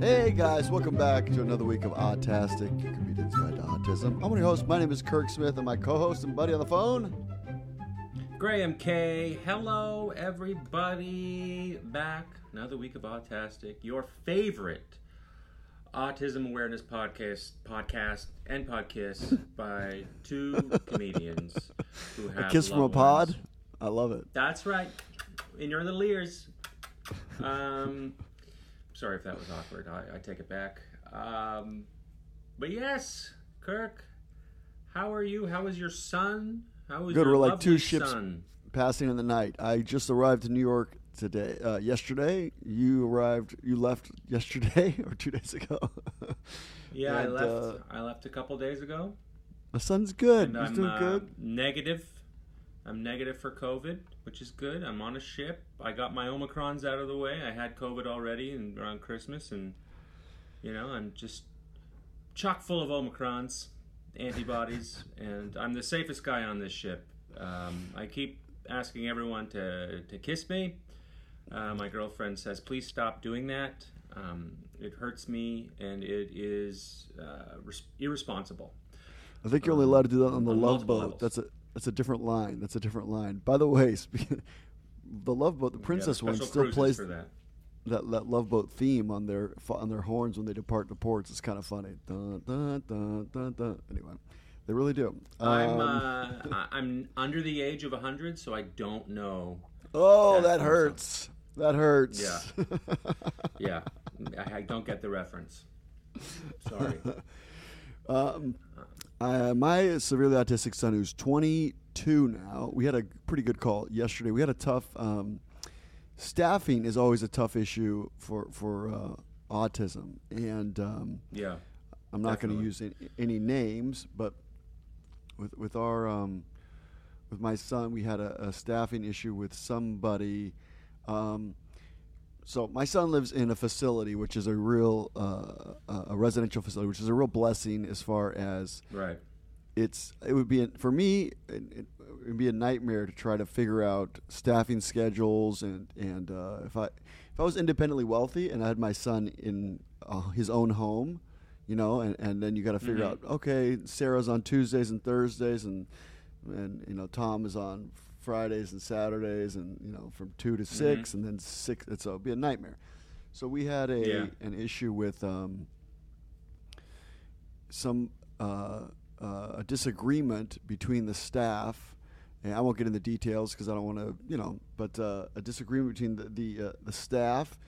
Hey guys, welcome back to another week of Autastic, your comedian's guide to autism. I'm your host. My name is Kirk Smith, and my co-host and buddy on the phone. Graham K. Hello, everybody. Back another week of Autastic, your favorite autism awareness podcast, podcast and podcast by two comedians who have A kiss from a loved pod. ones. I love it. That's right. In your little ears. Um, sorry if that was awkward. I, I take it back. Um, but yes, Kirk, how are you? How is your son? How is Good, your we're like two ships- son? Passing in the night. I just arrived in New York today. Uh, yesterday, you arrived. You left yesterday or two days ago. Yeah, I left. uh, I left a couple days ago, my son's good. and He's I'm doing uh, good. negative. I'm negative for COVID, which is good. I'm on a ship. I got my Omicrons out of the way. I had COVID already and around Christmas, and you know, I'm just chock full of Omicrons, antibodies, and I'm the safest guy on this ship. Um, I keep asking everyone to to kiss me. Uh, my girlfriend says, "Please stop doing that. Um, it hurts me, and it is uh, res- irresponsible." I think you're only allowed to do that on the on Love Boat. levels. That's a that's a different line. That's a different line. By the way, the Love Boat, the Yeah, Princess one, still plays for that. that that Love Boat theme on their on their horns when they depart the ports. It's kind of funny. Dun, dun, dun, dun, dun. Anyway, they really do. I'm Um, uh, I'm under the age of hundred, so I don't know. oh, that that hurts. That hurts. Yeah. Yeah, I, I don't get the reference. Sorry. Um, uh, my severely autistic son, who's 22 now, we had a pretty good call yesterday. We had a tough um, staffing is always a tough issue for for uh, autism, and um, Yeah. I'm not going to use any, any names, but with with our um, with my son, we had a, a staffing issue with somebody. Um, so my son lives in a facility, which is a real uh, a residential facility, which is a real blessing as far as Right. it's it would be a, for me it, would be a nightmare to try to figure out staffing schedules and and uh, if I if I was independently wealthy and I had my son in uh, his own home, you know, and, and then you got to figure Mhm. out okay, Sarah's on Tuesdays and Thursdays and and you know Tom is on Fridays and Saturdays and you know from two to 6 and then six. It's so it'd be a nightmare. So we had a Yeah. an issue with um, some uh, uh, a disagreement between the staff, and I won't get into details because I don't want to, you know, but uh, a disagreement between the the, uh, the staff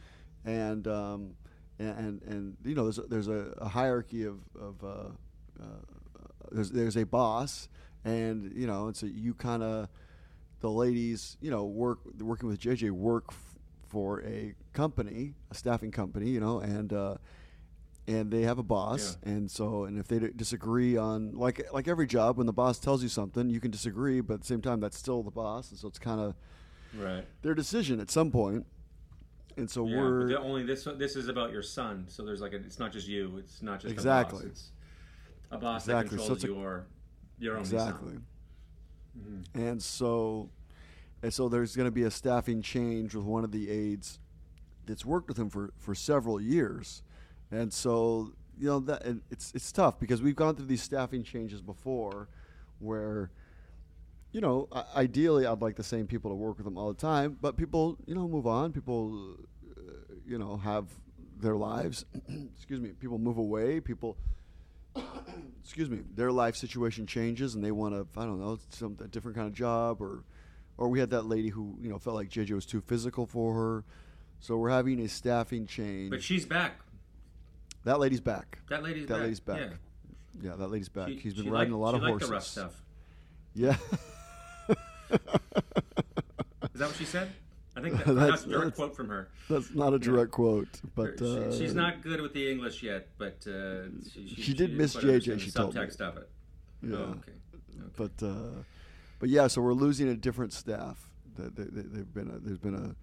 and um, and, and and you know there's a, there's a, a hierarchy of of uh, uh, there's there's a boss and you know and so you kind of the ladies you know work working with JJ work f- for a company a staffing company you know and uh, and they have a boss and so and if they d- disagree on like like every job when the boss tells you something you can disagree but at the same time that's still the boss and so it's kind of Right. their decision at some point. and so Yeah. we're the, only this this is about your son, so there's like a, it's not just you. It's not just Exactly. A boss. It's a boss Exactly. that So controls a- your your only exactly son. Mhm. and so and so there's going to be a staffing change with one of the aides that's worked with him for for several years. And so you know that it's it's tough because we've gone through these staffing changes before where you know ideally i'd like the same people to work with them all the time but people you know move on. People uh, you know have their lives excuse me people move away. People excuse me, their life situation changes and they want to, I don't know, some a different kind of job, or, or we had that lady who you know felt like JJ was too physical for her, so we're having a staffing change. But she's back. that lady's back. That lady's That back. lady's back. Yeah. Yeah, that lady's back. She- He's been riding liked- a lot of horses. the rough stuff. Yeah. Is that what she said? I think that, That's- that's a direct that's- quote from her. That's not a direct quote, but She- uh, she's not good with the English yet, but uh, she, She did miss JJ, she told me. subtext of it. Yeah. Oh, okay. okay. but uh, but yeah, so we're losing a different staff. They, they- they've been a, there's been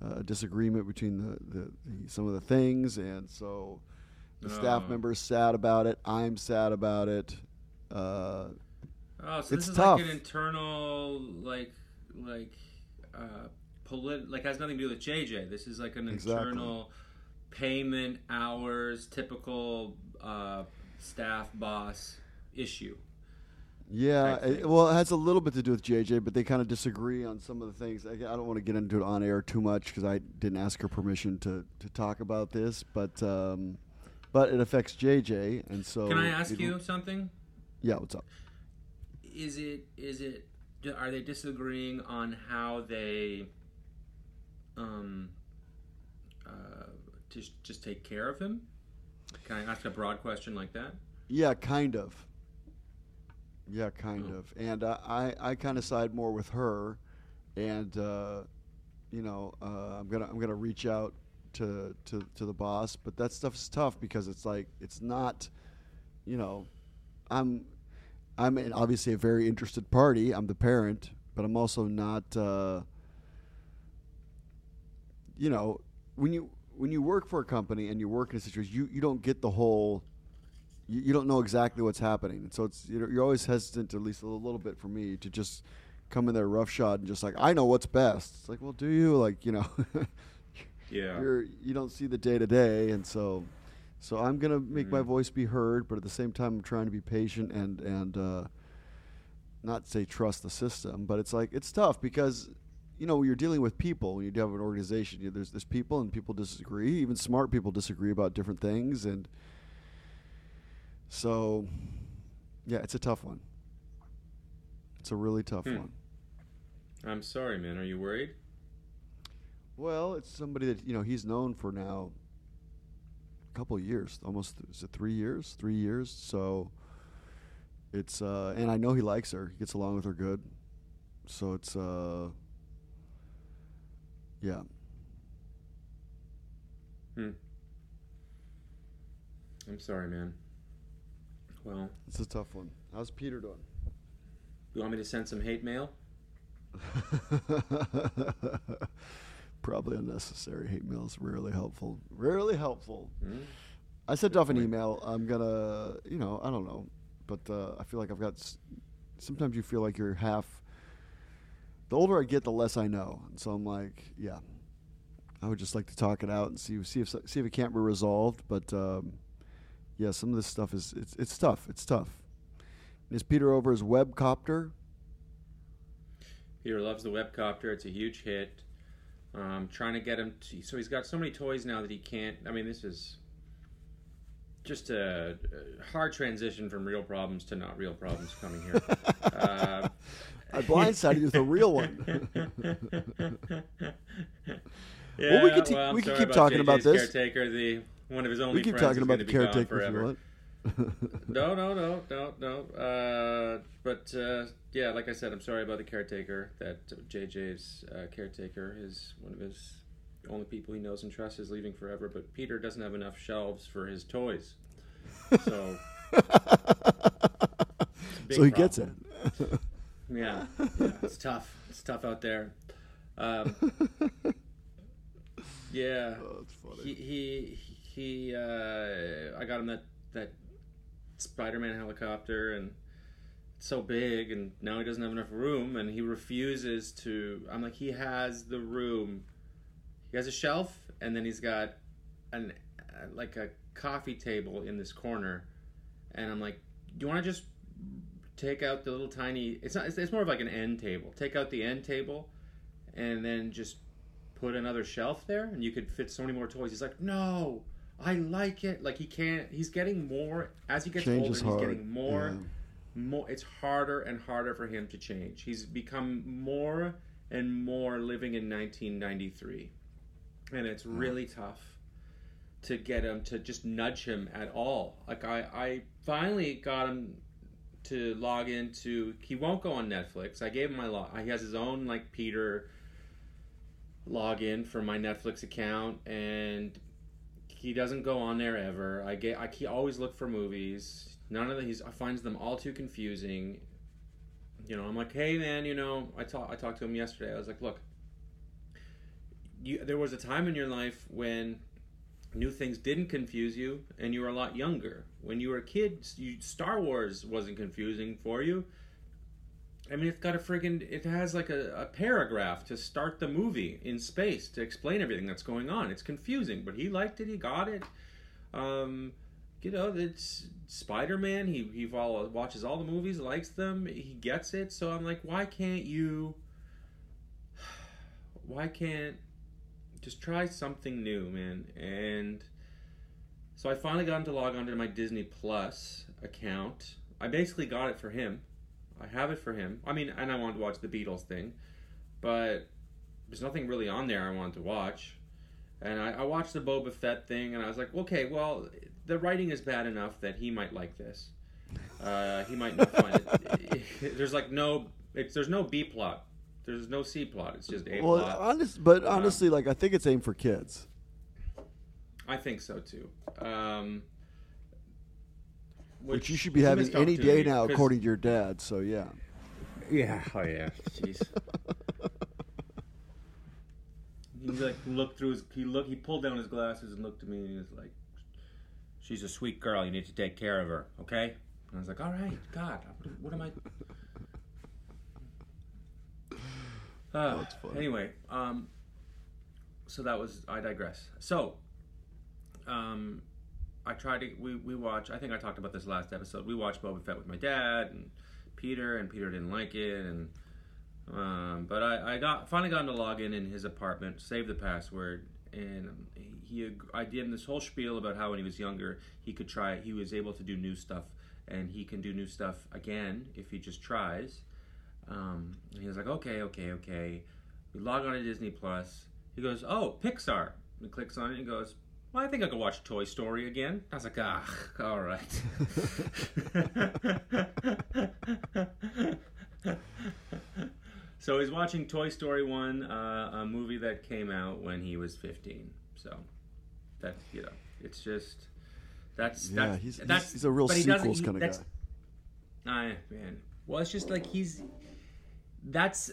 a, a disagreement between the, the, the some of the things, and so the staff Oh. members sad about it. I'm sad about it. Uh, Oh, so It's this is tough. like an internal, like, like, uh, polit, like has nothing to do with JJ. This is like an Exactly. internal payment, hours, typical uh, staff boss issue. Yeah, it, well, it has a little bit to do with JJ, but they kind of disagree on some of the things. I, I don't want to get into it on air too much because I didn't ask her permission to, to talk about this, but um, but it affects JJ, and so. Can I ask you something? Yeah, what's up? Is it is it are they disagreeing on how they um uh just just take care of him? Can I ask a broad question like that? Yeah, kind of. Yeah, kind Oh. of. And uh, I I kind of side more with her, and uh, you know uh, I'm gonna I'm gonna reach out to, to to the boss, but that stuff is tough because it's like it's not, you know, I'm I'm obviously a very interested party. I'm the parent, but I'm also not. You know, when you when you work for a company and you work in a situation, you, you don't get the whole you, you don't know exactly what's happening, and so it's you're, you're always hesitant, at least a little, little bit for me, to just come in there roughshod and just like I know what's best. It's like, well, do you like you know? Yeah. you're you don't see the day to day, and so so I'm gonna make my Mhm. voice be heard, but at the same time, I'm trying to be patient and and uh, not say trust the system, but it's like it's tough because you know when you're dealing with people when you have an organization, you, there's there's people and people disagree. Even smart people disagree about different things, and so yeah, it's a tough one. It's a really tough Hmm. one. I'm sorry, man. Are you worried? Well, it's somebody that you know he's known for now a couple of years, almost is it three years? Three years. So it's uh, and I know he likes her. He gets along with her good. So it's uh, yeah. Hmm. I'm sorry, man. Well, It's a tough one. How's Peter doing? you want me to send some hate mail? Probably unnecessary. Hate mail is rarely helpful. Rarely helpful. Hmm? I sent off an email. I'm gonna, you know, I don't know, but uh, I feel like I've got. s- Sometimes you feel like you're half. The older I get, the less I know, and so I'm like, yeah, I would just like to talk it out and see see if see if it can't be resolved. But um, yeah, some of this stuff is it's it's tough. It's tough. Is Peter over his webcopter? Peter loves the webcopter. It's a huge hit. Um, trying to get him to, so he's got so many toys now that he can't. I mean, this is just a, a hard transition from real problems to not real problems coming here. uh, I blindsided you with a real one. yeah, Well, we could te- well, we could keep talking about this. Caretaker, the one of his only we keep talking about the caretaker if forever. you want. No, no, no, no, no. Uh, but uh, yeah, like I said, I'm sorry about the caretaker. That JJ's uh, caretaker is one of his only people he knows and trusts is leaving forever. But Peter doesn't have enough shelves for his toys, so so he gets it. Yeah, yeah, it's tough. It's tough out there. Um, yeah, Oh, it's funny. he he he. Uh, I got him that that Spider-Man helicopter, and it's so big, and now he doesn't have enough room, and he refuses to. I'm like, he has the room. He has a shelf, and then he's got an like a coffee table in this corner, and I'm like, do you want to just take out the little tiny? It's not. It's, it's more of like an end table. Take out the end table, and then just put another shelf there, and you could fit so many more toys. He's like, no. I like it. Like he can't. He's getting more as he gets Change older. He's getting more Yeah. more it's harder and harder for him to change he's become more and more living in 1993 and it's hmm. really tough to get him to just nudge him at all like i i finally got him to log into he won't go on netflix i gave him my log he has his own like peter login for my netflix account and he doesn't go on there ever. I get I he always look for movies. None of the he's finds them all too confusing. You know, I'm like, hey man, you know, I talked I talked to him yesterday. I was like, look, you there was a time in your life when new things didn't confuse you, and you were a lot younger. When you were a kid, you, Star Wars wasn't confusing for you. I mean, it's got a friggin' it has like a, a paragraph to start the movie in space to explain everything that's going on. It's confusing, but he liked it. He got it. Um, you know, it's Spider Man. He he follow, watches all the movies, likes them. He gets it. So I'm like, why can't you? Why can't just try something new, man? And so I finally got him to log onto my Disney Plus account. I basically got it for him. I have it for him. I mean, and I wanted to watch the Beatles thing, but there's nothing really on there I wanted to watch. And I, I watched the Boba Fett thing, and I was like, okay, well, the writing is bad enough that he might like this. Uh, he might not find it. There's like no, it's, there's no B plot. There's no C plot. It's just A Well, plot. honest, but honestly, like I think it's aimed for kids. I think so too. Um, Which, you should be having any day now, now, 'cause- according to your dad. So yeah. Yeah. Oh yeah. Jeez. he like looked through his. He look. He pulled down his glasses and looked at me and he was like, "She's a sweet girl. You need to take care of her, okay?" And I was like, "All right, God, what am I?" Uh, That's funny. Anyway, um, so that was. I digress. So, um, I tried to. We we watch. I think I talked about this last episode. We watched Boba Fett with my dad and Peter, and Peter didn't like it, and um, but I, I got finally got him to log in in his apartment, save the password, and he I did him this whole spiel about how when he was younger he could try. He was able to do new stuff, and he can do new stuff again if he just tries. Um, he was like, okay, okay, okay. We log on to Disney Plus. He goes, oh, Pixar. And he clicks on it and goes, well, I think I could watch Toy Story again. I was like, ah, all right. so he's watching Toy Story 1, uh, a movie that came out when he was 15. So that, you know, it's just. That's Yeah, that's, he's- he's- that's he's a real but he doesn't- sequels he- kinda guy. I man. Well, it's just like he's that's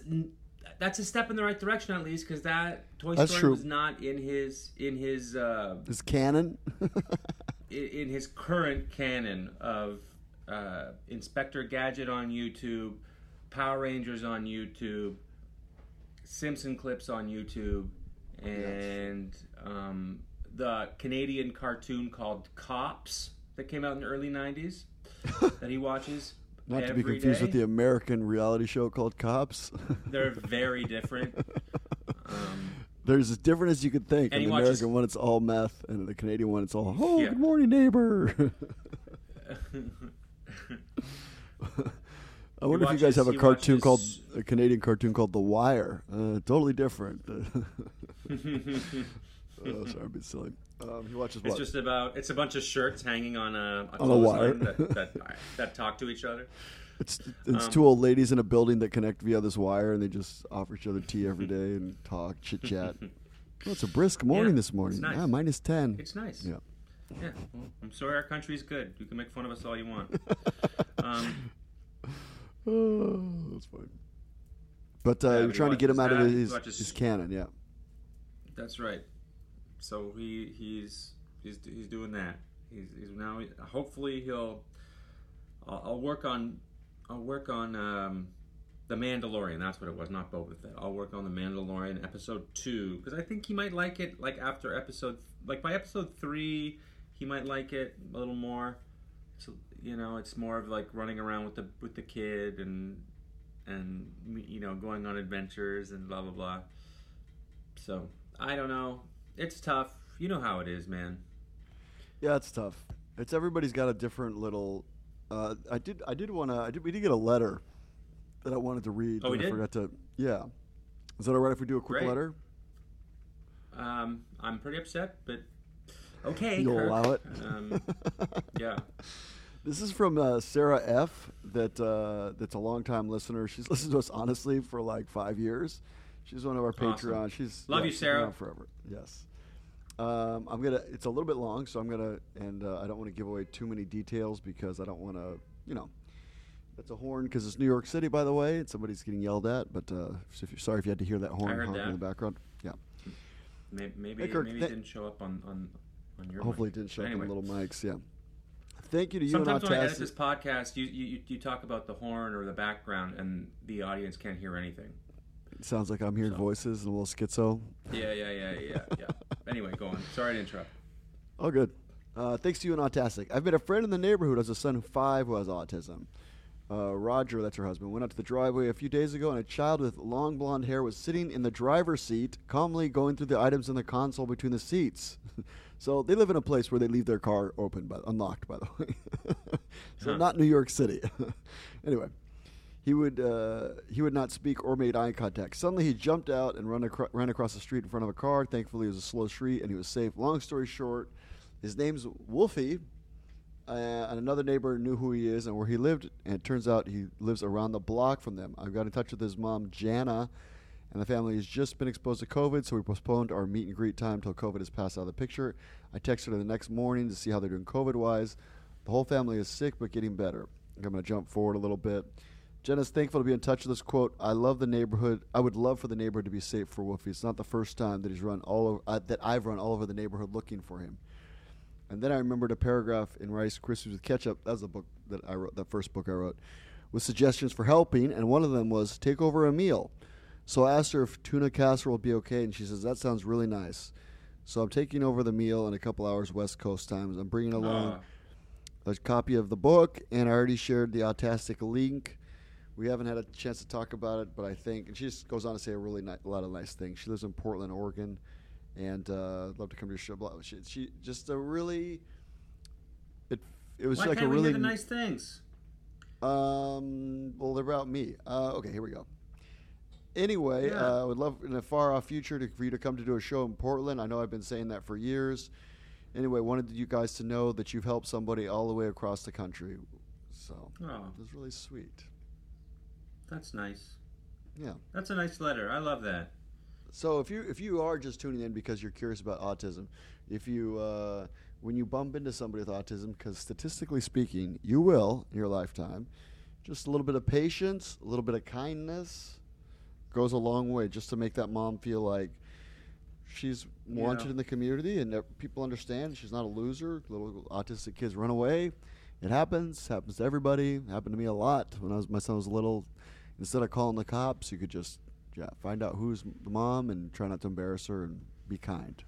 that's a step in the right direction at least because that Toy That's Story true. was not in his in his uh, Is canon? in, in his current canon of uh, Inspector Gadget on YouTube, Power Rangers on YouTube, Simpson clips on YouTube, and um, the Canadian cartoon called Cops that came out in the early '90s that he watches. Not to be confused with the American reality show called Cops. They're very different. Um, There's as different as you could think. In the watches- American one, it's all meth, and in the Canadian one, it's all, oh, Yeah. good morning, neighbor. I wonder if you guys have a cartoon called a Canadian cartoon called The Wire. Uh, totally different. Oh, sorry, being silly. Um, he watches It's what? just about it's a bunch of shirts hanging on a, a On a wire. that, that that talk to each other. It's it's um, two old ladies in a building that connect via this wire, and they just offer each other tea every day and talk, chit chat. Oh, it's a brisk morning Yeah, this morning. it's nice. Yeah, minus ten. It's nice. Yeah. Yeah. Well, I'm sorry our country's good. You can make fun of us all you want. um, Oh, that's fine. But uh, Yeah, you're trying to get him out of watches that, he his, watches- his canon, yeah. that's right. So he he's he's he's doing that. He's, he's now hopefully he'll. I'll, I'll work on I'll work on um, the Mandalorian. That's what it was, not Boba Fett. I'll work on the Mandalorian episode two because I think he might like it. Like after episode, like by episode three, he might like it a little more. So you know, it's more of like running around with the with the kid and and you know going on adventures and blah blah blah. So I don't know. It's tough. You know how it is, man. Yeah, it's tough. It's everybody's got a different little. Uh, I did. I did want to. I did. We did get a letter that I wanted to read. Oh, we and I did? forgot to. Yeah. Is that all right if we do a quick Great. letter? Um, I'm pretty upset, but okay. You'll Kirk. allow it. Um, yeah. This is from uh, Sarah F. That uh, that's a longtime listener. She's listened to us honestly for like five years. She's one of our Awesome. Patreon. She's Love yeah, you, Sarah. forever. Yes. Um, I'm gonna. It's a little bit long, so I'm gonna. And uh, I don't want to give away too many details because I don't want to. You know, that's a horn because it's New York City, by the way, and somebody's getting yelled at. But uh, if you're sorry if you had to hear that horn honk in the background. Yeah. Maybe maybe, Hey, Kirk, maybe th- it didn't show up on on on your. Hopefully, mic. it didn't show But up on little mics. Yeah. thank you to you Sometimes and when I edit this podcast, you, you you talk about the horn or the background, and the audience can't hear anything. Sounds like I'm hearing So- voices and a little schizo. Yeah, yeah, yeah, yeah, yeah. anyway, go on. Sorry to interrupt. Oh, good. Uh, thanks to you and Autastic. I've met a friend in the neighborhood who has a son of five who has autism. Uh, Roger, that's her husband, went out to the driveway a few days ago, and a child with long blonde hair was sitting in the driver's seat, calmly going through the items in the console between the seats. so they live in a place where they leave their car open, but unlocked, by the way. so Huh. not New York City. anyway, he would uh, he would not speak or made eye contact. Suddenly, he jumped out and run acro- ran across the street in front of a car. Thankfully, it was a slow street, and he was safe. Long story short, his name's Wolfie, uh, and another neighbor knew who he is and where he lived. And it turns out he lives around the block from them. I got in touch with his mom, Jana, and the family has just been exposed to COVID, so we postponed our meet and greet time until COVID has passed out of the picture. I texted her the next morning to see how they're doing COVID wise. The whole family is sick but getting better. I'm going to jump forward a little bit. Jenna's thankful to be in touch with this quote. I love the neighborhood. I would love for the neighborhood to be safe for Wolfie. It's not the first time that he's run all over, uh, that I've run all over the neighborhood looking for him. And then I remembered a paragraph in Rice Krispies with Ketchup. That was the book that I wrote, the first book I wrote, with suggestions for helping. And one of them was take over a meal. So I asked her if tuna casserole would be okay, and she says that sounds really nice. So I'm taking over the meal in a couple hours West Coast times. I'm bringing along Uh, a copy of the book, and I already shared the Autastic link. We haven't had a chance to talk about it, but I think, and she just goes on to say a really ni- a lot of nice things. She lives in Portland, Oregon, and uh, love to come to your show. Blah- She, she just a really, it it was why like can't a we really hear the nice things? um, well, they're about me. Uh, okay, here we go. Anyway, Yeah. uh, I would love in a far off future to, for you to come to do a show in Portland. I know I've been saying that for years. Anyway, wanted you guys to know that you've helped somebody all the way across the country. So Oh, it was really sweet. That's nice. Yeah. That's a nice letter. I love that. So if you if you are just tuning in because you're curious about autism, if you uh, when you bump into somebody with autism, because statistically speaking, you will in your lifetime, just a little bit of patience, a little bit of kindness, goes a long way just to make that mom feel like she's wanted Yeah. in the community and that people understand she's not a loser. Little autistic kids run away. It happens. Happens to everybody. Happened to me a lot when I was my son was little. Instead of calling the cops, you could just yeah find out who's the mom and try not to embarrass her and be kind.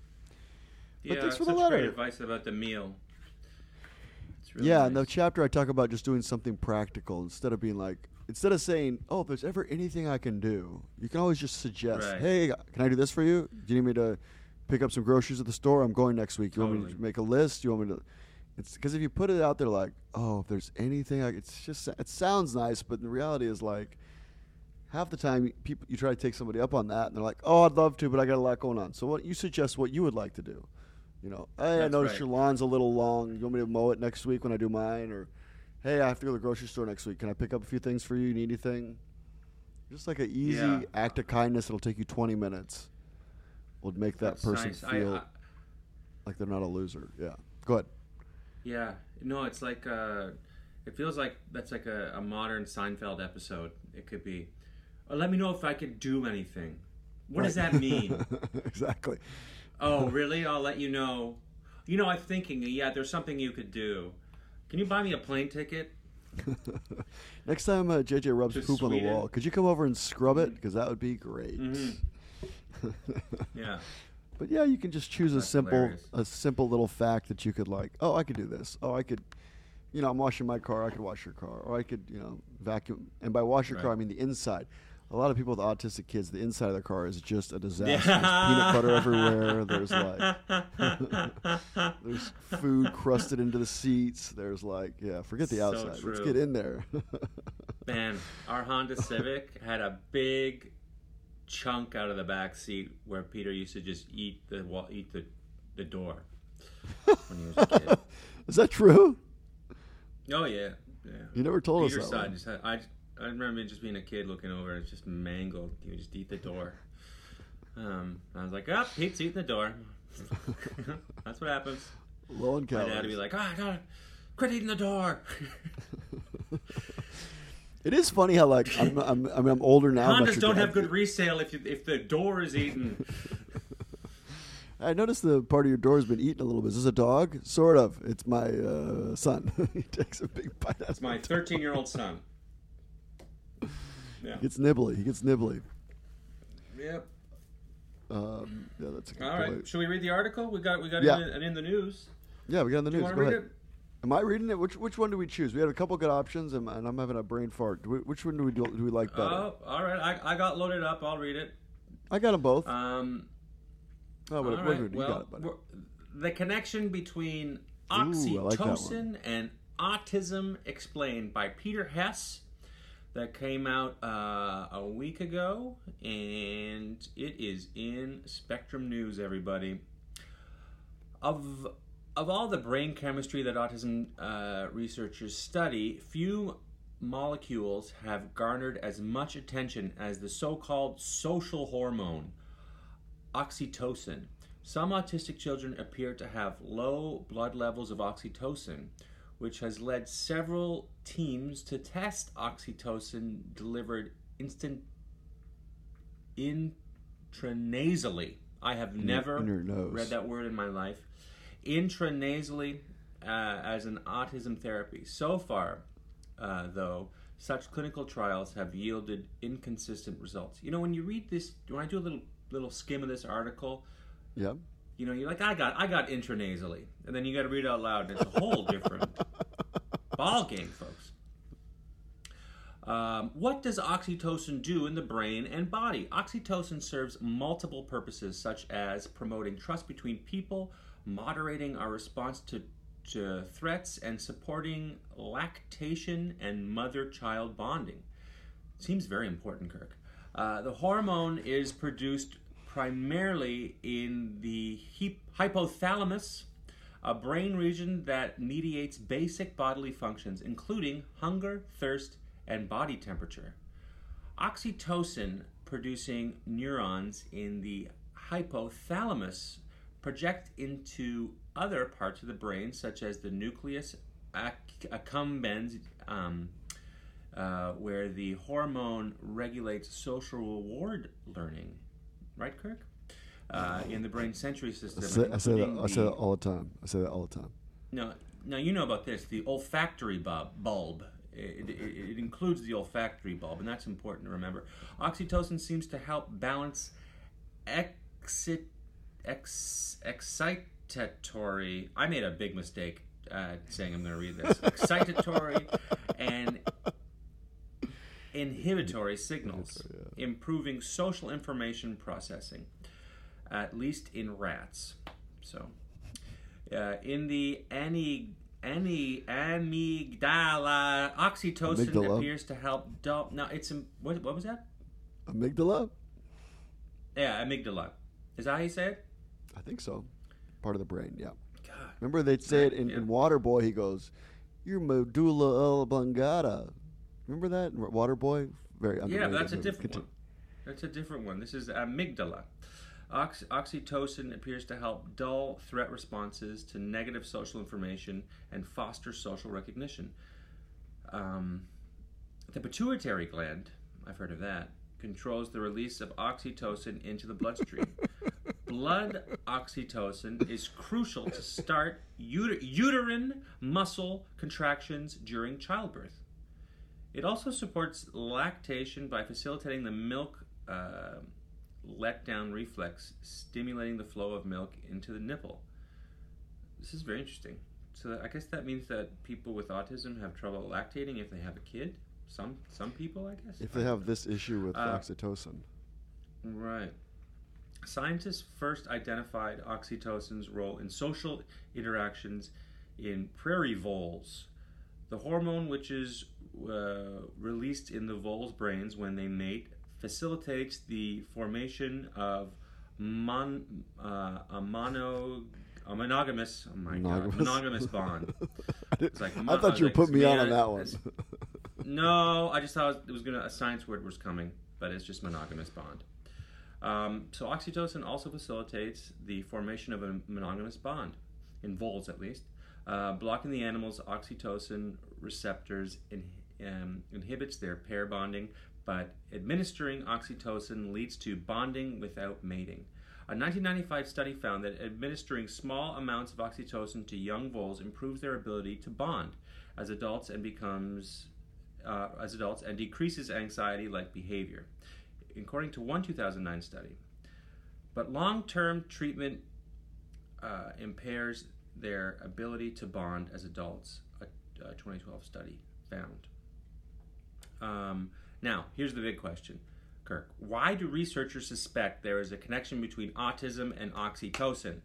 But yeah, thanks for the letter. great advice about the meal. Really yeah, in the chapter I talk about just doing something practical instead of being like instead of saying, "Oh, if there's ever anything I can do," you can always just suggest, Right. "Hey, can I do this for you? Do you need me to pick up some groceries at the store? I'm going next week. You want me to make a list? You want me to?" It's because if you put it out there like, "Oh, if there's anything," I, it's just it sounds nice, but the reality is like. Half the time, people you try to take somebody up on that, and they're like, "Oh, I'd love to, but I got a lot going on." So, what you suggest? What you would like to do? You know, hey, I That's noticed right. your lawn's a little long. You want me to mow it next week when I do mine, or hey, I have to go to the grocery store next week. Can I pick up a few things for you? You need anything? Just like an easy Yeah. act of kindness. It'll take you 20 minutes. Will make that That's person nice. I- feel I- like they're not a loser. Yeah. Go ahead. Yeah, no, it's like uh, it feels like that's like a, a modern Seinfeld episode. It could be. Uh, let me know if I could do anything. What does that mean? exactly. oh, really? I'll let you know. You know, I'm thinking. Yeah, there's something you could do. Can you buy me a plane ticket? Next time uh, JJ rubs poop on the wall, could you come over and scrub it? Because that would be great. Mhm. Yeah. But yeah, you can just choose a simple, hilarious. a simple little fact that you could like. Oh, I could do this. Oh, I could, you know, I'm washing my car. I could wash your car, or I could, you know, vacuum. And by wash your car, I mean the inside. A lot of people with autistic kids, the inside of their car is just a disaster. There's peanut butter everywhere. There's like, there's food crusted into the seats. There's like, yeah, forget the So outside. Let's get in there. Man, our Honda Civic had a big chunk out of the back seat where Peter used to just eat the wall, eat the, the door when he was a kid. is that true? Oh yeah, yeah. You never told Peter's us that. side just I I remember just being a kid looking over and it's just mangled. He would just eat the door. Um, I was like, ah, Pete's eating the door. That's what happens. Low in My dad would be like, ah, no, quit eating the door. It is funny how like I'm I'm I mean I'm older now. Hondas don't have good resale if you, if the door is eaten. I noticed the part of your door has been eaten a little bit. Is this a dog? Sort of. It's my uh, son. he takes a big bite out It's my 13 year old son. Yeah. He gets nibbly. He gets nibbly. Yep. Um, yeah, that's a good All right. point. Should we read the article? We got we got Yeah. it, in, in the news. Yeah, we got in the Do you news. want Go to read ahead. it? Am I reading it? Which which one do we choose? We had a couple good options, and, and I'm having a brain fart. Do we, which one do we do, do we like better? Oh, all right. I, I got loaded up. I'll read it. I got them both. Um, oh, what, all what- right. what- you well, got it, the connection between I like oxytocin and autism explained by Peter Hess that came out uh, a week ago, and it is in Spectrum News. Everybody, of of all the brain chemistry that autism uh, researchers study, few molecules have garnered as much attention as the so-called social hormone oxytocin. Some autistic children appear to have low blood levels of oxytocin, which has led several teams to test oxytocin delivered instant intranasally. I have never read that word in my life. Intranasally uh, as an autism therapy. So far, uh, though, such clinical trials have yielded inconsistent results. You know, when you read this, when I do a little little skim of this article, yeah. You know, you're like, I got, I got intranasally, and then you got to read it out loud, and it's a whole different ball game, folks. Um, what does oxytocin do in the brain and body? Oxytocin serves multiple purposes, such as promoting trust between people, moderating our response to, to threats, and supporting lactation and mother child bonding. Seems very important, Kirk. Uh, the hormone is produced primarily in the hypothalamus, a brain region that mediates basic bodily functions, including hunger, thirst, and body temperature. Oxytocin producing neurons in the hypothalamus project into other parts of the brain, such as the nucleus accumbens, um, uh, where the hormone regulates social reward learning. Right, Kirk? Uh, in the brain sensory system. I say, I say that. I say the- that all the time. I say that all the time. now, now you know about this. The olfactory bulb. bulb. It, it, it includes the olfactory bulb, and that's important to remember. Oxytocin seems to help balance exit, ex, excitatory. I made a big mistake uh, saying I'm going to read this. excitatory and inhibitory signals, improving social information processing, at least in rats. So, uh, in the any any amygdala, oxytocin Amygdala? appears to help dull. No, it's what, what was that? Amygdala. Yeah, amygdala. Is that how you say it? I think so. Part of the brain. Yeah. God. Remember they'd say it in, Yeah. in Waterboy. He goes, "Your medulla oblongata." Remember that Waterboy? Very Yeah, that's a different Conti- one. That's a different one. This is amygdala. Ox- oxytocin appears to help dull threat responses to negative social information and foster social recognition. Um, the pituitary gland, I've heard of that, controls the release of oxytocin into the bloodstream. Blood oxytocin is crucial to start uter- uterine muscle contractions during childbirth. It also supports lactation by facilitating the milk uh, letdown reflex, stimulating the flow of milk into the nipple. This is very interesting. So I guess that means that people with autism have trouble lactating if they have a kid. Some some people, I guess. If they have this issue with Uh, oxytocin, Right. Scientists first identified oxytocin's role in social interactions in prairie voles. The hormone, which is uh, released in the voles' brains when they mate, facilitates the formation of mon, uh, a mono, a monogamous, oh my god, monogamous bond. I, It's like I mo- I thought you were like, putting me on on that one. No, I just thought it was gonna a science word was coming, but it's just monogamous bond. Um, so oxytocin also facilitates the formation of a monogamous bond, in voles at least, uh, blocking the animal's oxytocin receptors in, um, inhibits their pair bonding, but administering oxytocin leads to bonding without mating. A 1995 study found that administering small amounts of oxytocin to young voles improves their ability to bond as adults and becomes uh, as adults and decreases anxiety-like behavior, according to one 2009 study. But long-term treatment uh, impairs their ability to bond as adults. A, a 2012 study found. Um, now, here's the big question, Kirk. Why do researchers suspect there is a connection between autism and oxytocin?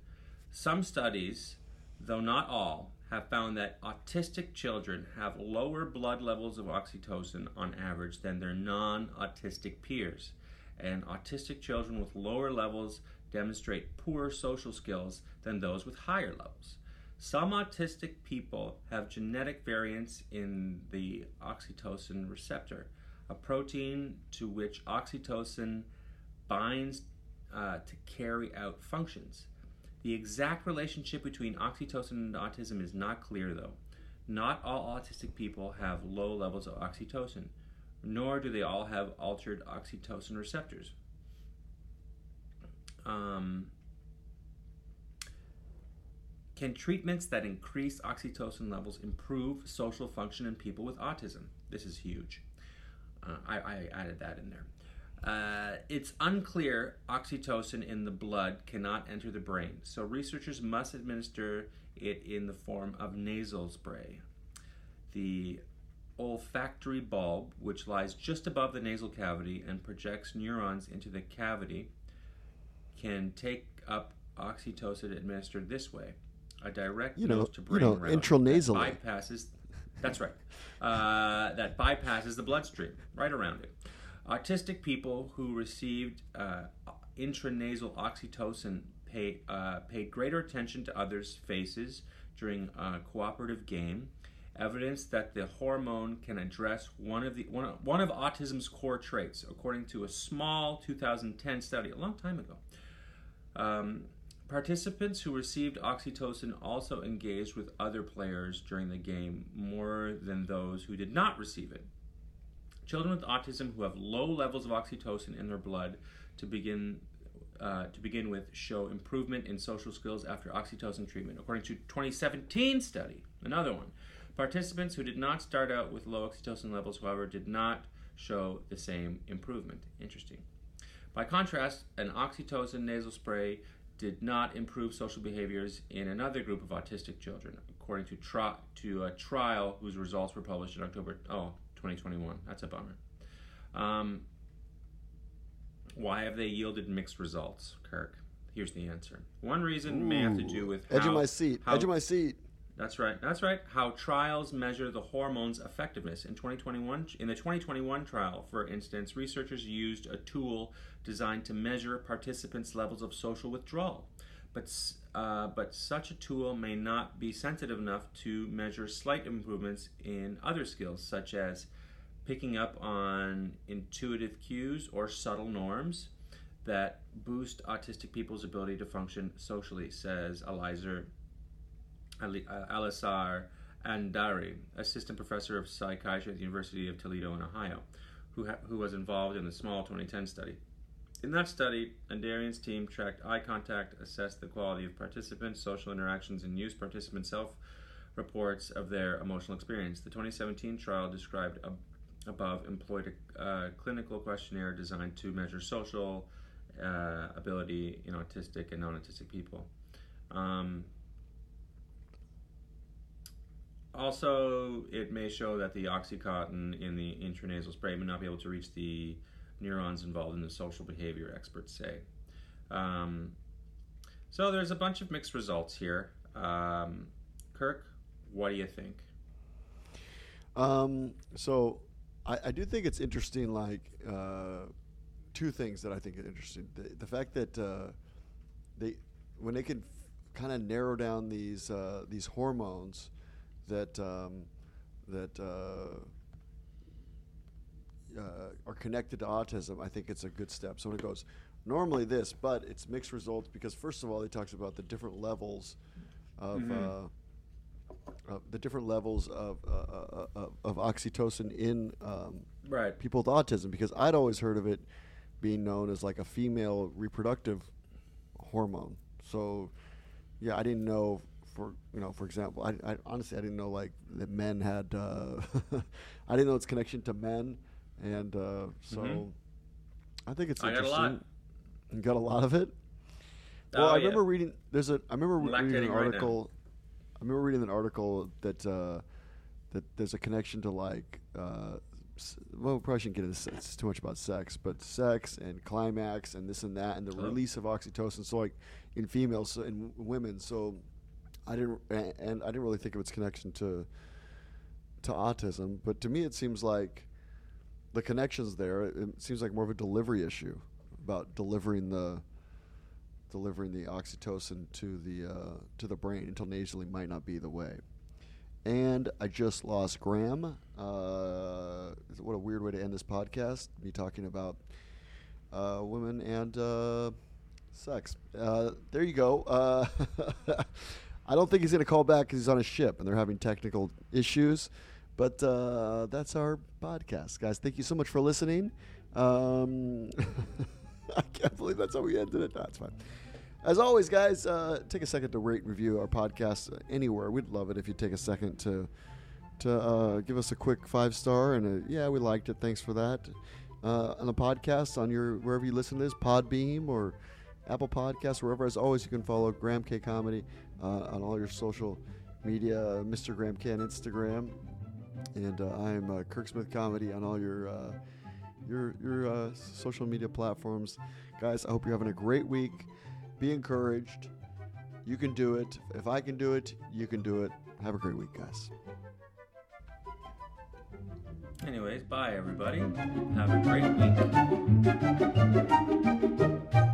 Some studies, though not all, have found that autistic children have lower blood levels of oxytocin on average than their non autistic peers. And autistic children with lower levels demonstrate poorer social skills than those with higher levels. Some autistic people have genetic variants in the oxytocin receptor, a protein to which oxytocin binds uh, to carry out functions. The exact relationship between oxytocin and autism is not clear, though. Not all autistic people have low levels of oxytocin, nor do they all have altered oxytocin receptors. Um, can treatments that increase oxytocin levels improve social function in people with autism? This is huge. Uh, I, I, added that in there. Uh, it's unclear oxytocin in the blood cannot enter the brain, so researchers must administer it in the form of nasal spray. The olfactory bulb, which lies just above the nasal cavity and projects neurons into the cavity, can take up oxytocin administered this way. A direct you know, to brain you know, route intranasally. that bypasses. That's right. Uh, that bypasses the bloodstream right around it. Autistic people who received uh, intranasal oxytocin pay, uh, paid greater attention to others' faces during a cooperative game. Evidence that the hormone can address one of the one one of autism's core traits, according to a small 2010 study a long time ago. Um, participants who received oxytocin also engaged with other players during the game more than those who did not receive it. Children with autism who have low levels of oxytocin in their blood to begin uh, to begin with show improvement in social skills after oxytocin treatment, according to 2017 study. Another one. Participants who did not start out with low oxytocin levels, however, did not show the same improvement. Interesting. By contrast, an oxytocin nasal spray did not improve social behaviors in another group of autistic children, according to, tri- to a trial whose results were published in October oh, 2021. That's a bummer. Um, why have they yielded mixed results, Kirk? Here's the answer. One reason may have to do with edge of my seat. how- edge of my seat. That's right. That's right. How trials measure the hormone's effectiveness. In 2021, in the 2021 trial, for instance, researchers used a tool designed to measure participants' levels of social withdrawal. But uh, but such a tool may not be sensitive enough to measure slight improvements in other skills, such as picking up on intuitive cues or subtle norms that boost autistic people's ability to function socially, says uh, Elissar Andari, assistant professor of psychiatry at the University of Toledo in Ohio, who, ha- who was involved in the small 2010 study. In that study, Andarian's team tracked eye contact, assessed the quality of participants' social interactions, and used participant self reports of their emotional experience. The 2017 trial described ab- above employed a uh, clinical questionnaire designed to measure social uh, ability in autistic and non autistic people. Um, also, it may show that the oxycontin in the intranasal spray may not be able to reach the neurons involved in the social behavior, experts say. Um, so there's a bunch of mixed results here. Um, Kirk, what do you think? Um, so I, I do think it's interesting. Like uh, two things that I think are interesting: the, the fact that uh, they, when they can kind of narrow down these uh, these hormones that um, that uh, uh, are connected to autism, I think it's a good step. So when it goes normally this, but it's mixed results because first of all, it talks about the different levels of. Mhm. Uh, the different levels of, uh, uh, uh, of oxytocin in um, Right. people with autism because I'd always heard of it being known as like a female reproductive hormone. So, yeah, I didn't know. For you know, for example, I, I honestly I didn't know like that men had. Uh, I didn't know its connection to men, and uh, so Mhm. I think it's I got a interesting. lot. You got a lot of it. Well, Oh, I yeah. remember reading. There's a. I remember I'm reading an lactating right article. I remember reading an article that uh, that there's a connection to like. Uh, well, we probably shouldn't get into this. It's too much about sex, but sex and climax and this and that and the Oh. release of oxytocin. So like in females so in women. So I didn't and I didn't really think of its connection to to autism. But to me, it seems like the connections there. It, seems like more of a delivery issue about delivering the delivering the oxytocin to the uh, to the brain intranasally might not be the way. And I just lost Graham. Uh, what a weird way to end this podcast. Me talking about uh, women and uh, sex. Uh, there you go. Uh, I don't think he's going to call back because he's on a ship and they're having technical issues. But uh, that's our podcast, guys. Thank you so much for listening. Um, I can't believe that's how we ended it. That's fine. As always, guys, uh, take a second to rate and review our podcast uh, anywhere. We'd love it if you take a second to to uh, give us a quick five star and a, yeah, we liked it. Thanks for that. Uh, on the podcast on your wherever you listen to this, Podbean or Apple Podcasts, wherever. As always, you can follow Graham K Comedy uh, on all your social media, Mr. Graham Can Instagram, and uh, I'm uh, Kirk Smith Comedy on all your uh, your your uh, social media platforms. Guys, I hope you're having a great week. Be encouraged. You can do it. If I can do it, you can do it. Have a great week, guys. Anyways, bye everybody. Have a great week.